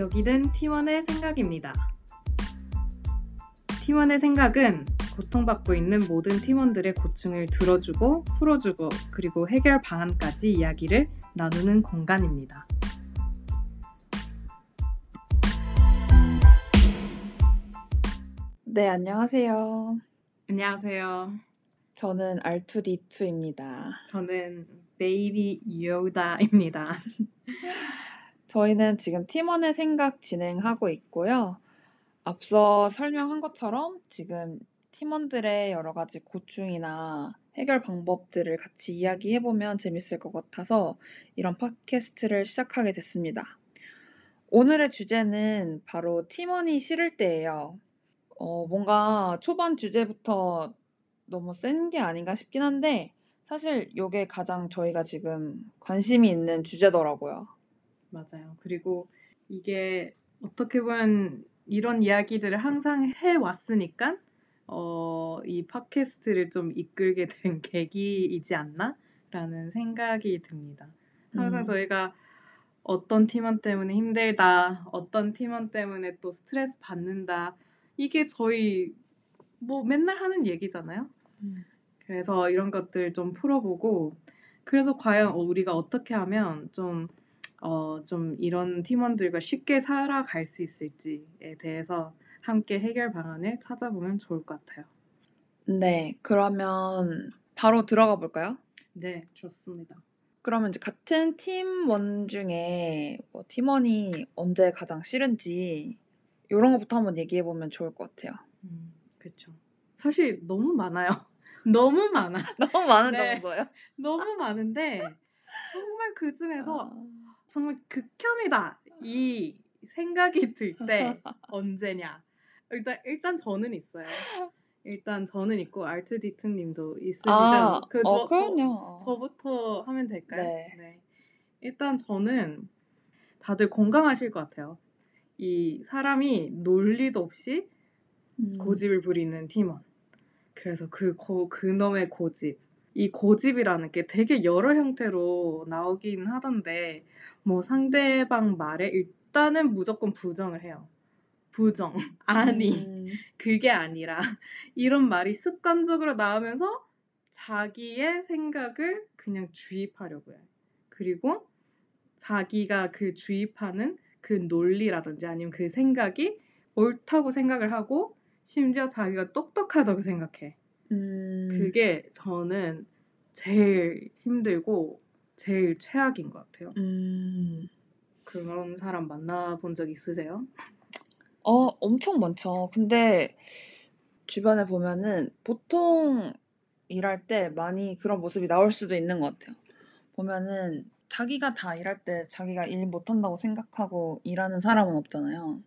여기는 T1의 생각입니다. T1의 생각은 고통받고 있는 모든 팀원들의 고충을 들어주고 풀어주고 그리고 해결 방안까지 이야기를 나누는 공간입니다. 네, 안녕하세요. 안녕하세요. 저는 R2D2입니다. 저는 베이비 요다입니다. 저희는 지금 팀원의 생각 진행하고 있고요. 앞서 설명한 것처럼 지금 팀원들의 여러 가지 고충이나 해결 방법들을 같이 이야기해보면 재밌을 것 같아서 이런 팟캐스트를 시작하게 됐습니다. 오늘의 주제는 바로 팀원이 싫을 때예요. 어, 뭔가 초반 주제부터 너무 센 게 아닌가 싶긴 한데 사실 이게 가장 저희가 지금 관심이 있는 주제더라고요. 맞아요. 그리고 이게 어떻게 보면 이런 이야기들을 항상 해왔으니까 어, 이 팟캐스트를 좀 이끌게 된 계기이지 않나라는 생각이 듭니다. 항상 음. 저희가 어떤 팀원 때문에 힘들다, 어떤 팀원 때문에 또 스트레스 받는다. 이게 저희 뭐 맨날 하는 얘기잖아요. 음. 그래서 이런 것들 좀 풀어보고 그래서 과연 어, 우리가 어떻게 하면 좀 어, 좀 이런 팀원들과 쉽게 살아갈 수 있을지에 대해서 함께 해결 방안을 찾아보면 좋을 것 같아요. 네, 그러면 바로 들어가 볼까요? 네, 좋습니다. 그러면 이제 같은 팀원 중에 뭐 팀원이 언제 가장 싫은지 이런 것부터 한번 얘기해 보면 좋을 것 같아요. 음, 그렇죠. 사실 너무 많아요. 너무 많아. 너무 많은 네. 정도예요. 너무 많은데 정말 그 중에서 아, 정말 극혐이다 이 생각이 들 때 언제냐? 일단 일단 저는 있어요. 일단 저는 있고 R2D2님도 있으시죠? 아, 그 어, 저- 그럼요. 저, 부터 하면 될까요? 네. 일단 저는 다들 공감하실 것 같아요. 이 사람이 논리도 없이 음, 고집을 부리는 팀원. 그래서 그 고, 그 놈의 고집. 이 고집이라는 게 되게 여러 형태로 나오긴 하던데, 뭐 상대방 말에 일단은 무조건 부정을 해요. 부정. 아니. 음, 그게 아니라. 이런 말이 습관적으로 나오면서 자기의 생각을 그냥 주입하려고 해요. 그리고 자기가 그 주입하는 그 논리라든지 아니면 그 생각이 옳다고 생각을 하고 심지어 자기가 똑똑하다고 생각해. 음, 그게 저는 제일 힘들고 제일 최악인 것 같아요. 음, 그런 사람 만나본 적 있으세요? 어, 엄청 많죠. 근데 주변에 보면은 보통 일할 때 많이 그런 모습이 나올 수도 있는 것 같아요. 보면은 자기가 다 일할 때 자기가 일 못한다고 생각하고 일하는 사람은 없잖아요.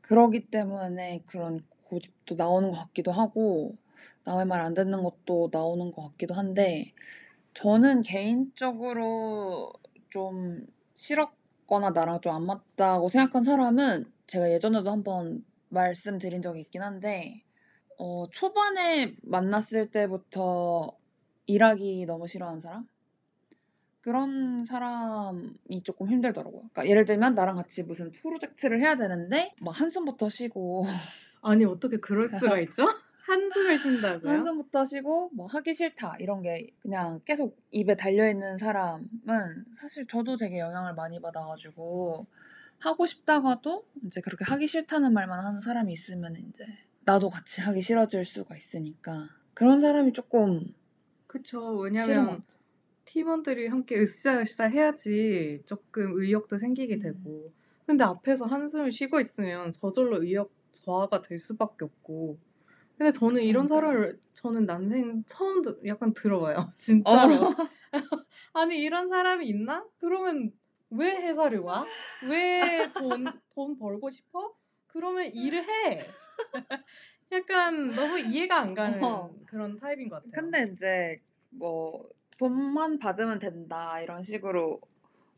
그러기 때문에 그런 고집도 나오는 것 같기도 하고 남의 말 안 듣는 것도 나오는 것 같기도 한데 저는 개인적으로 좀 싫었거나 나랑 좀 안 맞다고 생각한 사람은 제가 예전에도 한번 말씀드린 적이 있긴 한데 어, 초반에 만났을 때부터 일하기 너무 싫어하는 사람? 그런 사람이 조금 힘들더라고요. 그러니까 예를 들면 나랑 같이 무슨 프로젝트를 해야 되는데 막 한숨부터 쉬고 아니 어떻게 그럴 수가 있죠? 한숨을 쉰다고요? 한숨부터 쉬고 뭐 하기 싫다 이런 게 그냥 계속 입에 달려 있는 사람은 사실 저도 되게 영향을 많이 받아가지고 하고 싶다가도 이제 그렇게 하기 싫다는 말만 하는 사람이 있으면 이제 나도 같이 하기 싫어질 수가 있으니까 그런 사람이 조금 그쵸. 왜냐면. 팀원들이 함께 으쌰으쌰 해야지 조금 의욕도 생기게 음. 되고. 근데 앞에서 한숨을 쉬고 있으면 저절로 의욕 저하가 될 수밖에 없고. 근데 저는 이런. 사람을 저는 난생 처음 드- 약간 들어봐요. 진짜로. 어. 아니 이런 사람이 있나? 그러면 왜 회사를 와? 왜 돈 돈 벌고 싶어? 그러면 일을 해. 약간 너무 이해가 안 가는 어. 그런 타입인 것 같아요. 근데 이제 뭐 돈만 받으면 된다 이런 식으로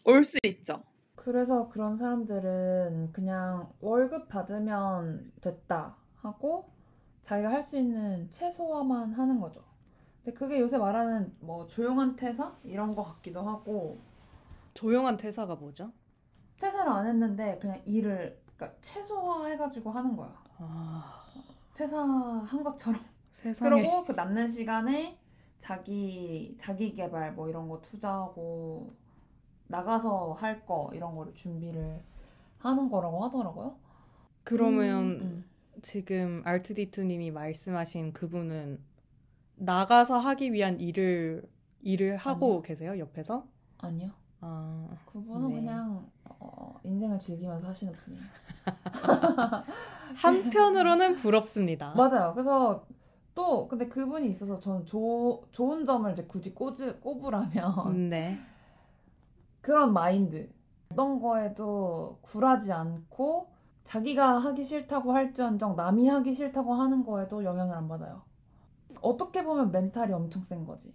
올 수 있죠. 그래서 그런 사람들은 그냥 월급 받으면 됐다 하고 자기가 할 수 있는 최소화만 하는 거죠. 근데 그게 요새 말하는 뭐 조용한 퇴사 이런 거 같기도 하고 조용한 퇴사가 뭐죠? 퇴사를 안 했는데 그냥 일을 그러니까 최소화해가지고 하는 거야. 아, 퇴사한 것처럼. 세상에. 그리고 그 남는 시간에 자기 자기 개발 뭐 이런 거 투자하고 나가서 할 거 이런 거를 준비를 하는 거라고 하더라고요. 그러면 음, 지금 R2D2님이 말씀하신 그분은 나가서 하기 위한 일을 일을 하고 아니요. 계세요 옆에서? 아니요. 아, 그분은 네. 그냥 어, 인생을 즐기면서 하시는 분이에요. 한편으로는 부럽습니다. 맞아요. 그래서 또 근데 그분이 있어서 저는 조, 좋은 점을 이제 굳이 꽂으, 꼽으라면 네. 그런 마인드. 어떤 거에도 굴하지 않고 자기가 하기 싫다고 할지언정 남이 하기 싫다고 하는 거에도 영향을 안 받아요. 어떻게 보면 멘탈이 엄청 센 거지.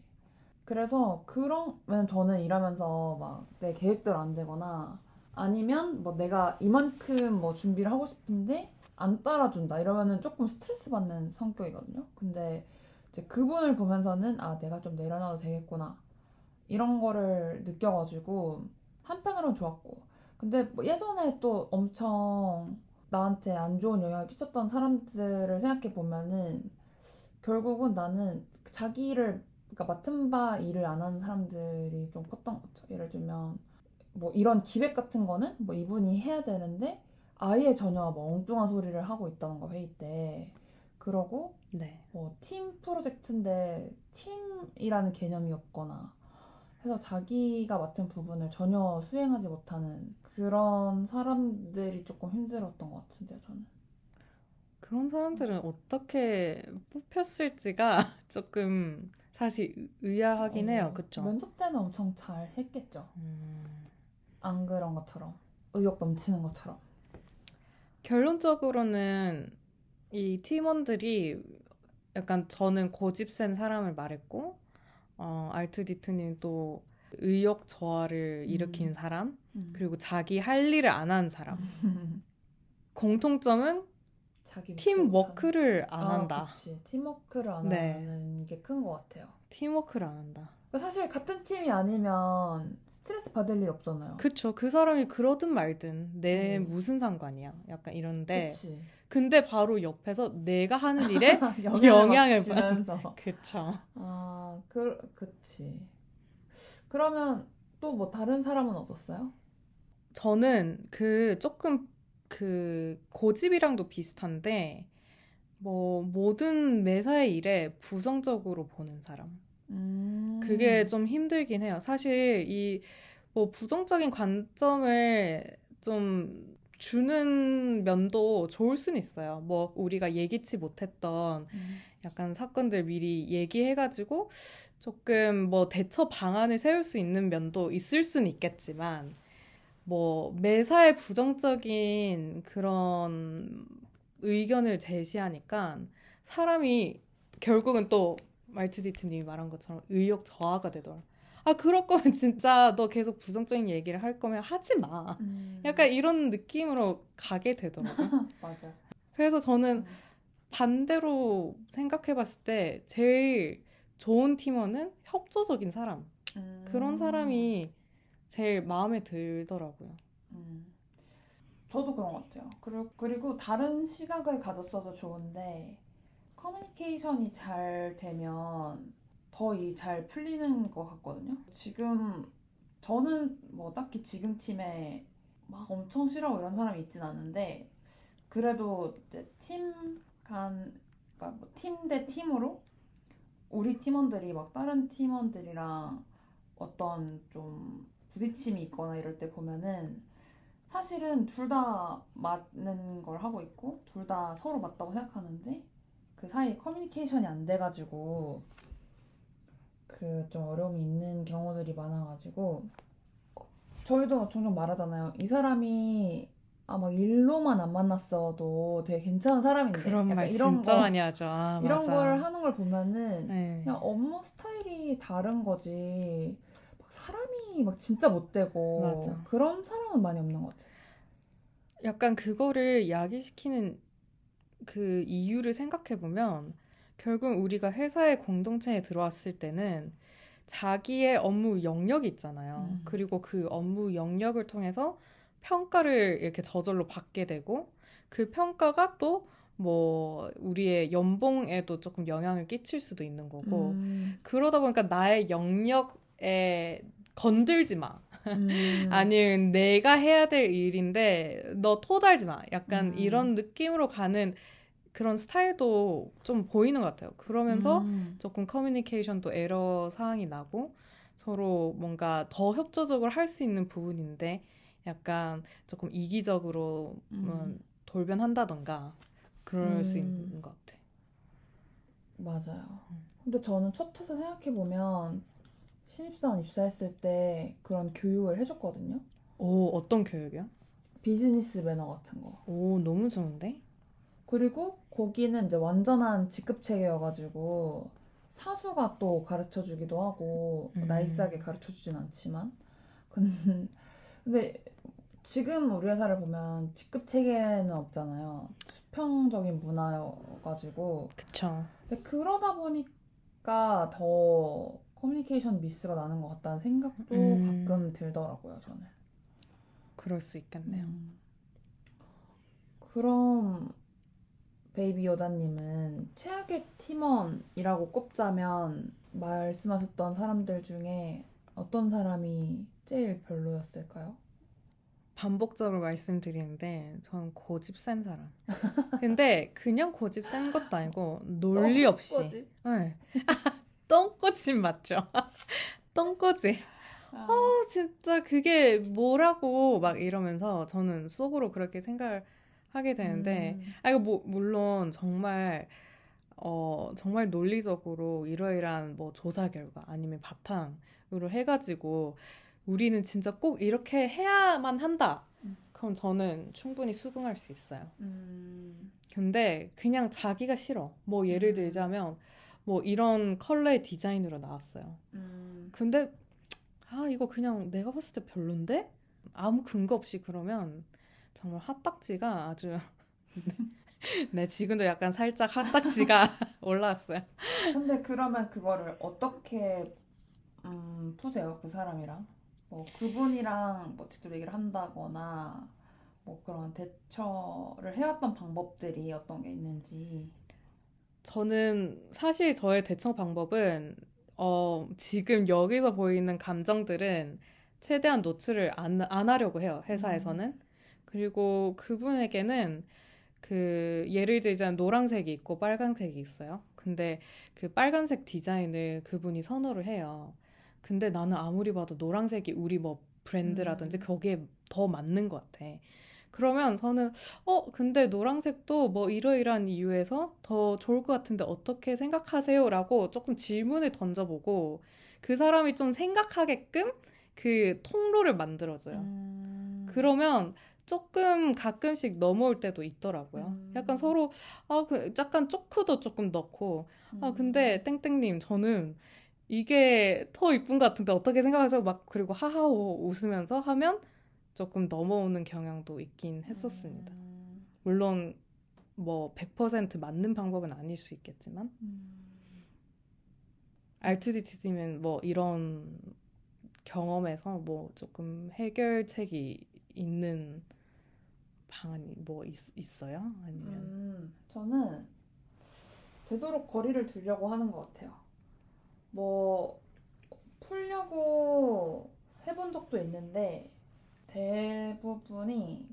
그래서 그런, 왜냐면 저는 일하면서 막 내 계획대로 안 되거나 아니면 뭐 내가 이만큼 뭐 준비를 하고 싶은데 안 따라준다 이러면은 조금 스트레스 받는 성격이거든요. 근데 이제 그분을 보면서는 아, 내가 좀 내려놔도 되겠구나. 이런 거를 느껴가지고 한편으로는 좋았고. 근데 뭐 예전에 또 엄청 나한테 안 좋은 영향을 끼쳤던 사람들을 생각해 보면은 결국은 나는 자기 일을 그러니까 맡은 바 일을 안 하는 사람들이 좀 컸던 것 같아요. 예를 들면 뭐 이런 기획 같은 거는 뭐 이분이 해야 되는데 아예 전혀 뭐 엉뚱한 소리를 하고 있다는 거 회의 때 그러고 네. 뭐 팀 프로젝트인데 팀이라는 개념이 없거나 해서 자기가 맡은 부분을 전혀 수행하지 못하는 그런 사람들이 조금 힘들었던 것 같은데요, 저는. 그런 사람들은 어떻게 뽑혔을지가 조금 사실 의- 의아하긴 어, 해요. 그쵸? 면접 때는 엄청 잘 했겠죠. 음, 안 그런 것처럼. 의욕 넘치는 것처럼. 결론적으로는 이 팀원들이 약간 저는 고집 센 사람을 말했고, 어, 알트디트님 또 의욕 저하를 일으킨 음. 사람, 음. 그리고 자기 할 일을 안 하는 사람. 공통점은 자기 팀 목표 워크를 안 못하는- 한다. 아, 그치. 팀워크를 안 네. 하는 게 큰 것 같아요. 팀워크를 안 한다. 사실 같은 팀이 아니면 스트레스 받을 일 없잖아요. 그쵸. 그 사람이 그러든 말든 내 음. 무슨 상관이야. 약간 이런데. 그치. 근데 바로 옆에서 내가 하는 일에 영향을, 주면서. 그쵸. 아, 그, 그치. 그러면 또 뭐 다른 사람은 없었어요? 저는 그 조금 그 고집이랑도 비슷한데 뭐 모든 매사의 일에 부정적으로 보는 사람. 음. 그게 좀 힘들긴 해요. 사실 이 뭐 부정적인 관점을 좀 주는 면도 좋을 수는 있어요. 뭐 우리가 예기치 못했던 음. 약간 사건들 미리 얘기해가지고 조금 뭐 대처 방안을 세울 수 있는 면도 있을 수는 있겠지만 뭐 매사에 부정적인 그런 의견을 제시하니까 사람이 결국은 또 말투디트님이 말한 것처럼 의욕 저하가 되더라. 아 그럴 거면 진짜 너 계속 부정적인 얘기를 할 거면 하지 마. 음. 약간 이런 느낌으로 가게 되더라고요. 맞아. 그래서 저는 음. 반대로 생각해봤을 때 제일 좋은 팀원은 협조적인 사람. 그런 음. 사람이 제일 마음에 들더라고요. 음. 저도 그런 것 같아요. 그리고, 그리고 다른 시각을 가졌어도 좋은데 커뮤니케이션이 잘 되면 더이잘 풀리는 것 같거든요. 지금 저는 뭐 딱히 지금 팀에 막 엄청 싫어하고 이런 사람이 있진 않은데 그래도 팀 간, 그러니까 뭐 팀 대 팀으로 우리 팀원들이 막 다른 팀원들이랑 어떤 좀 부딪힘이 있거나 이럴 때 보면은 사실은 둘 다 맞는 걸 하고 있고 둘 다 서로 맞다고 생각하는데 그 사이에 커뮤니케이션이 안 돼가지고 그 좀 어려움이 있는 경우들이 많아가지고 저희도 종종 말하잖아요. 이 사람이 아막 일로만 안 만났어도 되게 괜찮은 사람인데 그런 말 이런 진짜 거, 많이 하죠. 아, 이런 맞아. 걸 하는 걸 보면은 네. 그냥 업무 스타일이 다른 거지 막 사람이 막 진짜 못 되고 맞아. 그런 사람은 많이 없는 것 같아요. 약간 그거를 야기시키는 그 이유를 생각해 보면 결국 우리가 회사의 공동체에 들어왔을 때는 자기의 업무 영역이 있잖아요. 음. 그리고 그 업무 영역을 통해서 평가를 이렇게 저절로 받게 되고 그 평가가 또 뭐 우리의 연봉에도 조금 영향을 끼칠 수도 있는 거고 음. 그러다 보니까 나의 영역에 건들지 마. 음. 아니면 내가 해야 될 일인데 너 토달지 마. 약간 음. 이런 느낌으로 가는 그런 스타일도 좀 보이는 것 같아요. 그러면서 음. 조금 커뮤니케이션도 에러 사항이 나고 서로 뭔가 더 협조적으로 할 수 있는 부분인데 약간 조금 이기적으로 음. 음, 돌변한다던가 그럴 수 음. 있는 것 같아. 맞아요. 음. 근데 저는 첫 회사 생각해보면 신입사원 입사했을 때 그런 교육을 해줬거든요. 오, 어떤 교육이야? 비즈니스 매너 같은 거. 오, 너무 좋은데? 그리고 거기는 이제 완전한 직급 체계여가지고 사수가 또 가르쳐 주기도 하고 음. 나이스하게 가르쳐 주진 않지만 근- 근데 지금 우리 회사를 보면 직급 체계는 없잖아요. 수평적인 문화여가지고 그쵸. 근데 그러다 보니까 더 커뮤니케이션 미스가 나는 것 같다는 생각도 음. 가끔 들더라고요, 저는. 그럴 수 있겠네요. 음. 그럼 베이비 요다님은 최악의 팀원이라고 꼽자면 말씀하셨던 사람들 중에 어떤 사람이 제일 별로였을까요? 반복적으로 말씀드리는데 저는 고집 센 사람. 근데 그냥 고집 센 것도 아니고 논리 없이. 네. 똥꼬집 맞죠? 똥꼬집. 아, 어, 진짜 그게 뭐라고 막 이러면서 저는 속으로 그렇게 생각을 하게 되는데, 음. 아, 이거 뭐, 물론 정말, 어, 정말 논리적으로 이러이러한 뭐 조사 결과 아니면 바탕으로 해가지고 우리는 진짜 꼭 이렇게 해야만 한다. 음. 그럼 저는 충분히 수긍할 수 있어요. 음. 근데 그냥 자기가 싫어. 뭐 예를 음. 들자면 뭐 이런 컬러의 디자인으로 나왔어요. 음. 근데 아 이거 그냥 내가 봤을 때 별론데 아무 근거 없이 그러면 정말 핫딱지가 아주 네 지금도 약간 살짝 핫딱지가 올라왔어요. 근데 그러면 그거를 어떻게 음, 푸세요? 그 사람이랑? 뭐 그분이랑 뭐 직접 얘기를 한다거나 뭐 그런 대처를 해왔던 방법들이 어떤 게 있는지. 저는 사실 저의 대처 방법은 어 지금 여기서 보이는 감정들은 최대한 노출을 안, 안 하려고 해요 회사에서는. 그리고 그분에게는 그 예를 들자면 노란색이 있고 빨간색이 있어요. 근데 그 빨간색 디자인을 그분이 선호를 해요. 근데 나는 아무리 봐도 노란색이 우리 뭐 브랜드라든지 음. 거기에 더 맞는 것 같아. 그러면 저는 어 근데 노란색도 뭐 이러이러한 이유에서 더 좋을 것 같은데 어떻게 생각하세요? 라고 조금 질문을 던져보고 그 사람이 좀 생각하게끔 그 통로를 만들어줘요. 음. 그러면 조금 가끔씩 넘어올 때도 있더라고요. 음. 약간 서로 아, 그 약간 쪼크도 조금 넣고 아 음. 근데 땡땡님 저는 이게 더 이쁜 것 같은데 어떻게 생각하세요? 막 그리고 하하호 웃으면서 하면 조금 넘어오는 경향도 있긴 했었습니다. 음. 물론 뭐 100% 맞는 방법은 아닐 수 있겠지만 음. R2D2D면 뭐 이런 경험에서 뭐 조금 해결책이 있는 방안이 뭐 있, 있어요? 아니면 음, 저는 되도록 거리를 두려고 하는 것 같아요. 뭐 풀려고 해본 적도 있는데 대부분이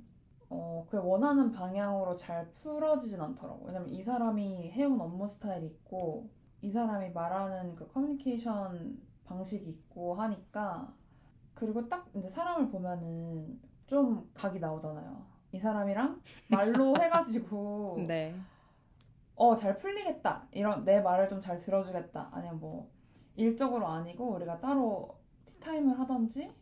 어, 그 원하는 방향으로 잘 풀어지진 않더라고요. 왜냐면 이 사람이 해온 업무 스타일이 있고 이 사람이 말하는 그 커뮤니케이션 방식이 있고 하니까 그리고 딱 이제 사람을 보면은 좀 각이 나오잖아요. 이 사람이랑 말로 해가지고 네. 어, 잘 풀리겠다. 이런 내 말을 좀 잘 들어주겠다. 아니면 뭐 일적으로 아니고 우리가 따로 티타임을 하던지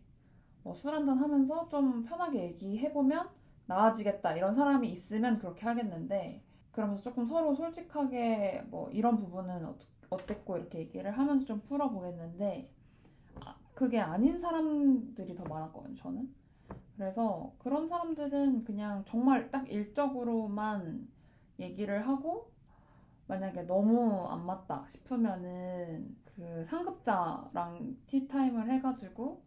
뭐 술 한잔 하면서 좀 편하게 얘기해보면 나아지겠다. 이런 사람이 있으면 그렇게 하겠는데 그러면서 조금 서로 솔직하게 뭐 이런 부분은 어, 어땠고 이렇게 얘기를 하면서 좀 풀어보겠는데 아, 그게 아닌 사람들이 더 많았거든요. 저는. 그래서 그런 사람들은 그냥 정말 딱 일적으로만 얘기를 하고 만약에 너무 안 맞다 싶으면은 그 상급자랑 티타임을 해가지고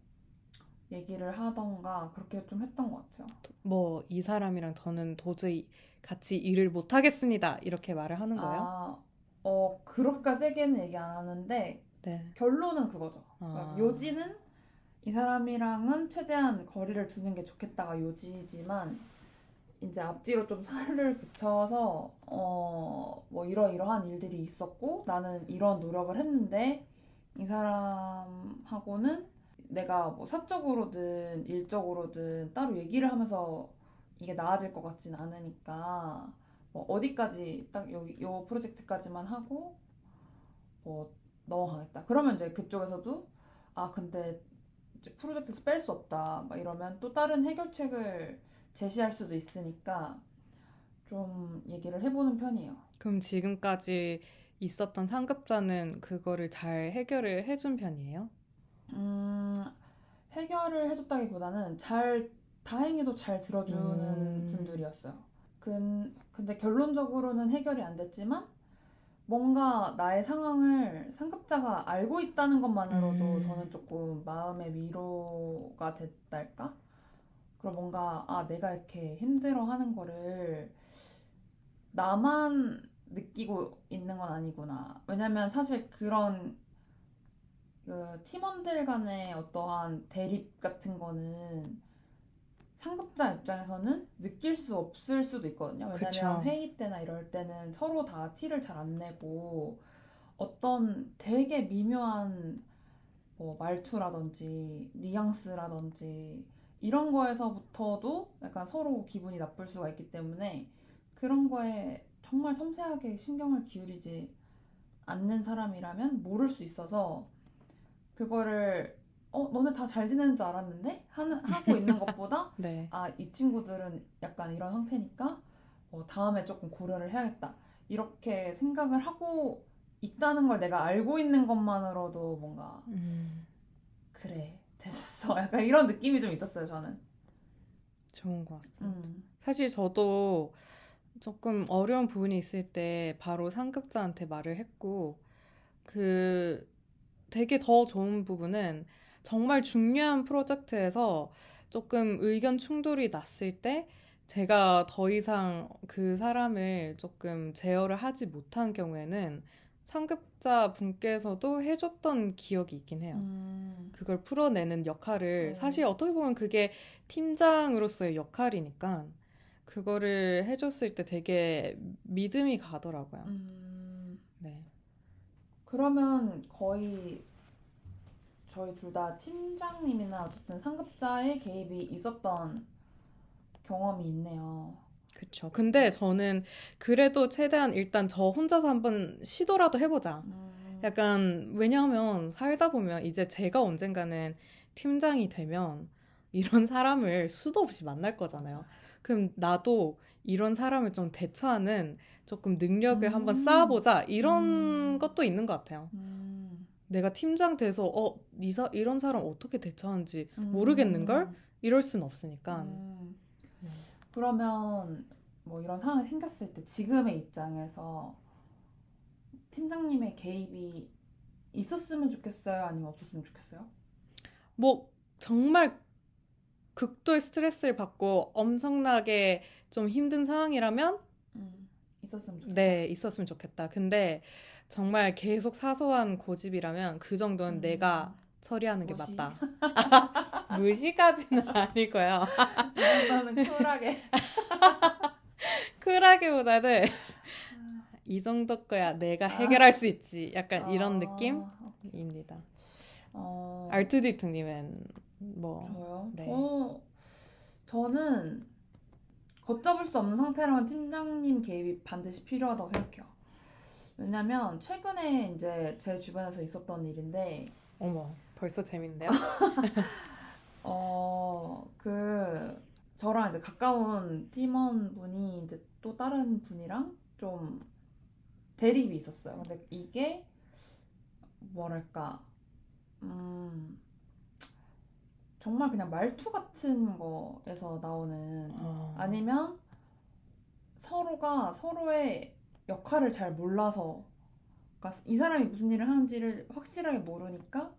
얘기를 하던가 그렇게 좀 했던 것 같아요. 뭐 이 사람이랑 저는 도저히 같이 일을 못 하겠습니다. 이렇게 말을 하는 거예요? 아, 어 그렇게 세게는 얘기 안 하는데 네. 결론은 그거죠. 그러니까 아. 요지는 이 사람이랑은 최대한 거리를 두는 게 좋겠다가 요지지만 이제 앞뒤로 좀 살을 붙여서 어 뭐 이러이러한 일들이 있었고 나는 이런 노력을 했는데 이 사람하고는 내가 뭐 사적으로든 일적으로든 따로 얘기를 하면서 이게 나아질 것 같진 않으니까 뭐 어디까지 딱 여기 요 프로젝트까지만 하고 뭐 넘어가겠다. 그러면 이제 그쪽에서도 아 근데 프로젝트에서 뺄 수 없다. 막 이러면 또 다른 해결책을 제시할 수도 있으니까 좀 얘기를 해보는 편이에요. 그럼 지금까지 있었던 상급자는 그거를 잘 해결을 해준 편이에요? 음, 해결을 해줬다기보다는 잘, 다행히도 잘 들어주는 음. 분들이었어요. 근, 근데 결론적으로는 해결이 안 됐지만, 뭔가 나의 상황을 상급자가 알고 있다는 것만으로도 음. 저는 조금 마음의 위로가 됐달까? 그리고 뭔가, 아, 내가 이렇게 힘들어 하는 거를 나만 느끼고 있는 건 아니구나. 왜냐면 사실 그런 그 팀원들 간의 어떠한 대립 같은 거는 상급자 입장에서는 느낄 수 없을 수도 있거든요. 왜냐면 그쵸. 회의 때나 이럴 때는 서로 다 티를 잘 안 내고 어떤 되게 미묘한 뭐 말투라든지 뉘앙스라든지 이런 거에서부터도 약간 서로 기분이 나쁠 수가 있기 때문에 그런 거에 정말 섬세하게 신경을 기울이지 않는 사람이라면 모를 수 있어서 그거를 어 너네 다 잘 지내는 줄 알았는데 하는 하고 있는 것보다 네. 아이 친구들은 약간 이런 상태니까 어, 다음에 조금 고려를 해야겠다 이렇게 생각을 하고 있다는 걸 내가 알고 있는 것만으로도 뭔가 음, 그래 됐어 약간 이런 느낌이 좀 있었어요 저는 좋은 것 같습니다. 음. 사실 저도 조금 어려운 부분이 있을 때 바로 상급자한테 말을 했고, 그 되게 더 좋은 부분은 정말 중요한 프로젝트에서 조금 의견 충돌이 났을 때 제가 더 이상 그 사람을 조금 제어를 하지 못한 경우에는 상급자 분께서도 해줬던 기억이 있긴 해요. 음. 그걸 풀어내는 역할을 어. 사실 어떻게 보면 그게 팀장으로서의 역할이니까 그거를 해줬을 때 되게 믿음이 가더라고요. 음. 네. 그러면 거의 저희 둘 다 팀장님이나 어쨌든 상급자의 개입이 있었던 경험이 있네요. 그쵸. 근데 저는 그래도 최대한 일단 저 혼자서 한번 시도라도 해보자. 음. 약간, 왜냐하면 살다 보면 이제 제가 언젠가는 팀장이 되면 이런 사람을 수도 없이 만날 거잖아요. 그럼 나도 이런 사람을 좀 대처하는 조금 능력을 음. 한번 쌓아보자. 이런 음. 것도 있는 것 같아요. 음. 내가 팀장 돼서, 어, 이 사, 이런 사람 어떻게 대처하는지 음. 모르겠는 걸? 이럴 순 없으니까. 음. 네. 그러면 뭐 이런 상황이 생겼을 때 지금의 입장에서 팀장님의 개입이 있었으면 좋겠어요? 아니면 없었으면 좋겠어요? 뭐, 정말 극도의 스트레스를 받고 엄청나게 좀 힘든 상황이라면, 음. 있었으면 좋겠다. 네, 있었으면 좋겠다. 근데 정말 계속 사소한 고집이라면 그 정도는 음. 내가 처리하는 게 무시? 맞다. 무시까지는 아니고요. 이거는 쿨하게. 쿨하기보다는 이 정도 거야 내가 해결할 수 있지. 약간 이런 아, 느낌입니다. 어, R2D2님은 뭐, 저요? 네. 저, 저는 걷잡을 수 없는 상태라면 팀장님 개입이 반드시 필요하다고 생각해요. 왜냐면 최근에 이제 제 주변에서 있었던 일인데, 어머, 벌써 재밌는데요? 어, 그, 저랑 이제 가까운 팀원 분이 이제 또 다른 분이랑 좀 대립이 있었어요. 근데 이게, 뭐랄까, 음, 정말 그냥 말투 같은 거에서 나오는, 어. 아니면 서로가 서로의 역할을 잘 몰라서, 그러니까 이 사람이 무슨 일을 하는지를 확실하게 모르니까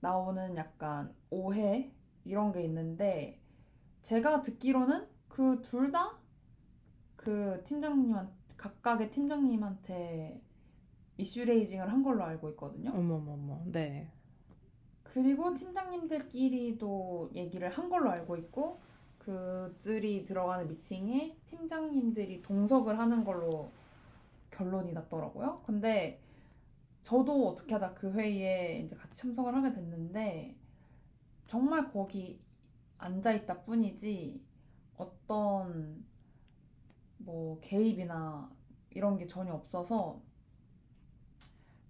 나오는 약간 오해 이런 게 있는데 제가 듣기로는 그 둘 다 그 팀장님한 각각의 팀장님한테 이슈 레이징을 한 걸로 알고 있거든요. 어머머머. 네. 그리고 팀장님들끼리도 얘기를 한 걸로 알고 있고 그들이 들어가는 미팅에 팀장님들이 동석을 하는 걸로 결론이 났더라고요. 근데 저도 어떻게 하다 그 회의에 이제 같이 참석을 하게 됐는데 정말 거기 앉아 있다 뿐이지 어떤 뭐 개입이나 이런 게 전혀 없어서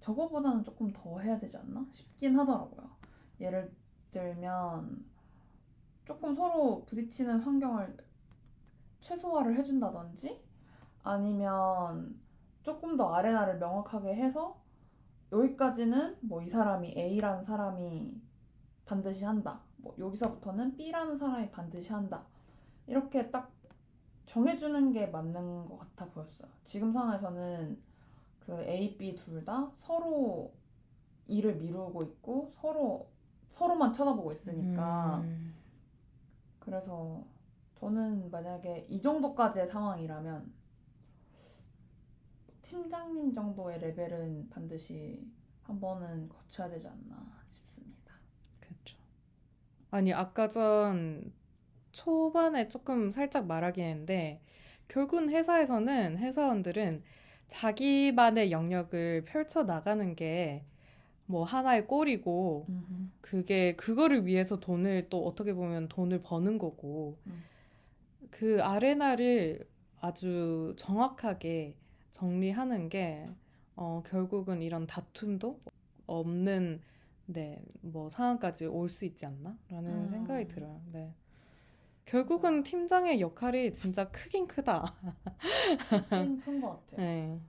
저거보다는 조금 더 해야 되지 않나 싶긴 하더라고요. 예를 들면 조금 서로 부딪히는 환경을 최소화를 해준다든지 아니면 조금 더 아레나를 명확하게 해서 여기까지는 뭐 이 사람이 A라는 사람이 반드시 한다. 뭐 여기서부터는 B라는 사람이 반드시 한다. 이렇게 딱 정해주는 게 맞는 것 같아 보였어요. 지금 상황에서는 그 A, B 둘 다 서로 일을 미루고 있고 서로 서로만 쳐다보고 있으니까 음. 그래서 저는 만약에 이 정도까지의 상황이라면 팀장님 정도의 레벨은 반드시 한 번은 거쳐야 되지 않나 싶습니다. 그렇죠. 아니 아까 전 초반에 조금 살짝 말하긴 했는데 결국은 회사에서는 회사원들은 자기만의 영역을 펼쳐 나가는 게 뭐 하나의 꼴이고 그게 그거를 위해서 돈을 또 어떻게 보면 돈을 버는 거고 음. 그 아레나를 아주 정확하게 정리하는 게 어, 결국은 이런 다툼도 없는 네, 뭐 상황까지 올 수 있지 않나라는 음. 생각이 들어요. 네. 결국은 팀장의 역할이 진짜 크긴 크다. 큰것 같아요. 네.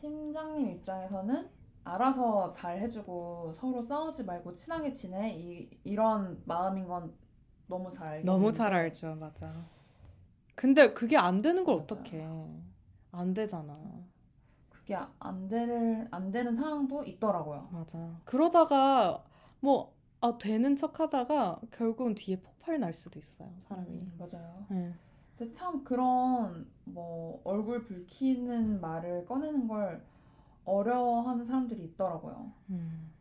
팀장님 입장에서는 알아서 잘 해주고 서로 싸우지 말고 친하게 지내 이, 이런 마음인 건 너무 잘 알겠는데 너무 잘 알죠. 맞아. 근데 그게 안 되는 걸. 어떡해. 안 되잖아. 그게 안, 될, 안 되는 상황도 있더라고요. 맞아. 그러다가 뭐 아, 되는 척 하다가 결국은 뒤에 폭발 날 수도 있어요, 사람이. 음, 맞아요. 네. 근데 참 그런 뭐 얼굴 붉히는 말을 꺼내는 걸 어려워하는 사람들이 있더라고요. 음,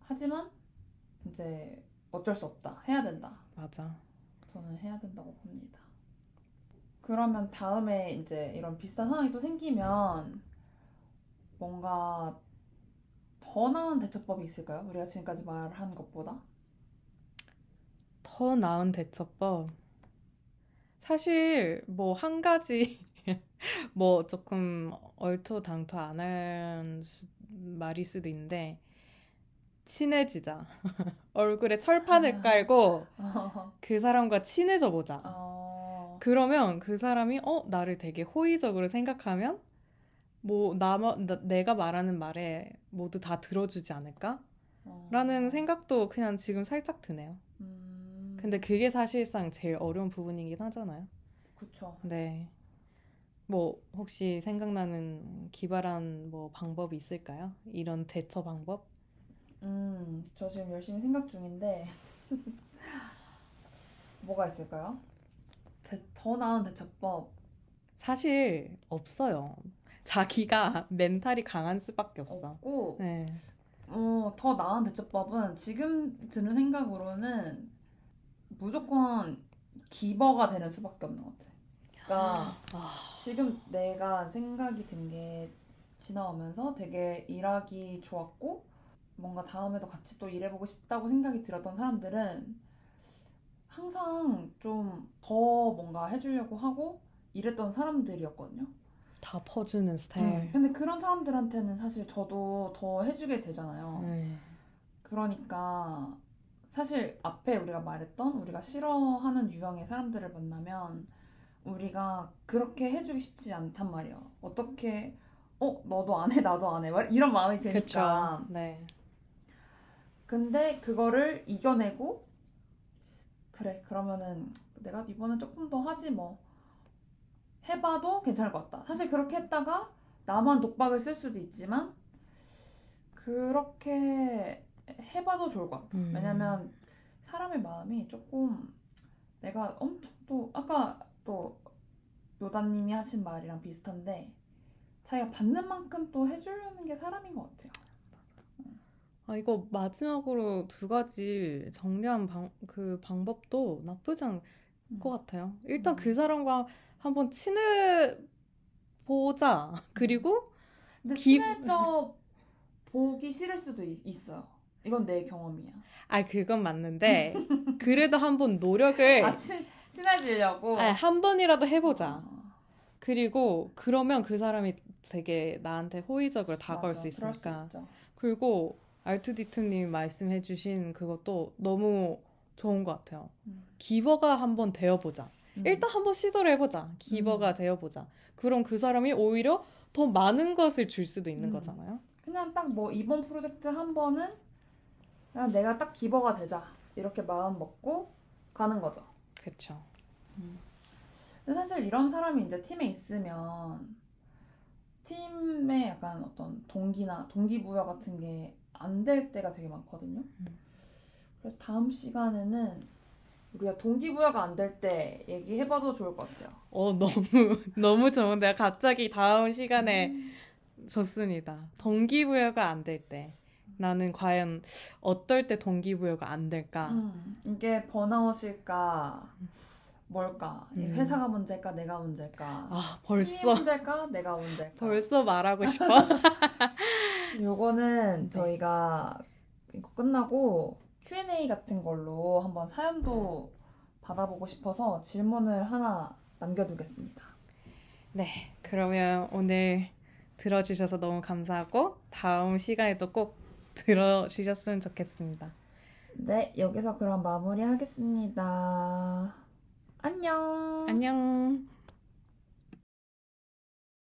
하지만 이제 어쩔 수 없다. 해야 된다. 맞아. 저는 해야 된다고 봅니다. 그러면 다음에 이제 이런 비슷한 상황이 또 생기면 뭔가 더 나은 대처법이 있을까요? 우리가 지금까지 말한 것보다? 더 나은 대처법. 사실 뭐 한 가지 뭐 조금 얼토당토 안 할 말일 수도 있는데 친해지자. 얼굴에 철판을 아. 깔고 그 사람과 친해져 보자. 어, 그러면 그 사람이 어 나를 되게 호의적으로 생각하면 뭐 나, 나 내가 말하는 말에 모두 다 들어주지 않을까? 어. 라는 생각도 그냥 지금 살짝 드네요. 음, 근데 그게 사실상 제일 어려운 부분이긴 하잖아요. 그쵸. 네. 뭐 혹시 생각나는 기발한 뭐 방법이 있을까요? 이런 대처 방법? 음, 저 지금 열심히 생각 중인데 뭐가 있을까요? 대, 더 나은 대처법. 사실 없어요. 자기가 멘탈이 강한 수밖에 없어. 없고 네. 어, 더 나은 대처법은 지금 드는 생각으로는 무조건 기버가 되는 수밖에 없는 것 같아. 그러니까 아, 지금 내가 생각이 든 게 지나오면서 되게 일하기 좋았고 뭔가 다음에도 같이 또 일해보고 싶다고 생각이 들었던 사람들은 항상 좀 더 뭔가 해주려고 하고 일했던 사람들이었거든요. 다 퍼주는 스타일. 음, 근데 그런 사람들한테는 사실 저도 더 해주게 되잖아요. 네. 그러니까 사실 앞에 우리가 말했던 우리가 싫어하는 유형의 사람들을 만나면 우리가 그렇게 해주기 쉽지 않단 말이에요. 어떻게 어 너도 안 해 나도 안 해 이런 마음이. 드니까. 네. 근데 그거를 이겨내고 그래 그러면은 내가 이번엔 조금 더 하지 뭐 해봐도 괜찮을 것 같다. 사실 그렇게 했다가 나만 독박을 쓸 수도 있지만 그렇게 해봐도 좋을 것 같아. 음. 왜냐면 사람의 마음이 조금 내가 엄청 또 아까 또 요다님이 하신 말이랑 비슷한데 자기가 받는 만큼 또 해주려는 게 사람인 것 같아요. 아, 이거 마지막으로 두 가지 정리한 방, 그 방법도 나쁘지 않을 음. 것 같아요. 일단 음. 그 사람과 한번 친해 보자. 그리고 근데 기- 친해져 보기 싫을 수도 있, 있어요. 이건 내 경험이야. 아 그건 맞는데 그래도 한번 노력을 아 친, 친해지려고. 네. 한 번이라도 해보자. 어, 그리고 그러면 그 사람이 되게 나한테 호의적으로 다가올 맞아, 수수 있으니까. 있죠. 그리고 알투디투님 말씀해주신 그것도 너무 좋은 것 같아요. 음. 기버가 한번 되어보자. 음. 일단 한번 시도를 해보자. 기버가 음. 되어보자. 그럼 그 사람이 오히려 더 많은 것을 줄 수도 있는 음. 거잖아요. 그냥 딱 뭐 이번 프로젝트 한 번은 내가 딱 기버가 되자 이렇게 마음 먹고 가는 거죠. 그렇죠. 근데 사실 이런 사람이 이제 팀에 있으면 팀의 약간 어떤 동기나 동기부여 같은 게 안 될 때가 되게 많거든요. 음. 그래서 다음 시간에는 우리가 동기부여가 안 될 때 얘기해봐도 좋을 것 같아요. 어 너무 너무 좋은데 갑자기 다음 시간에 음. 좋습니다. 동기부여가 안 될 때 나는 과연 어떨 때 동기부여가 안 될까? 음, 이게 번아웃일까 뭘까? 이 음. 회사가 문제일까 내가 문제일까? 아 벌써 문제일까 내가 문제일까? 벌써 말하고 싶어. 요거는 네. 저희가 이거 끝나고 Q&A 같은 걸로 한번 사연도 받아보고 싶어서 질문을 하나 남겨두겠습니다. 네, 그러면 오늘 들어주셔서 너무 감사하고 다음 시간에도 꼭 들어주셨으면 좋겠습니다. 네, 여기서 그럼 마무리하겠습니다. 안녕. 안녕.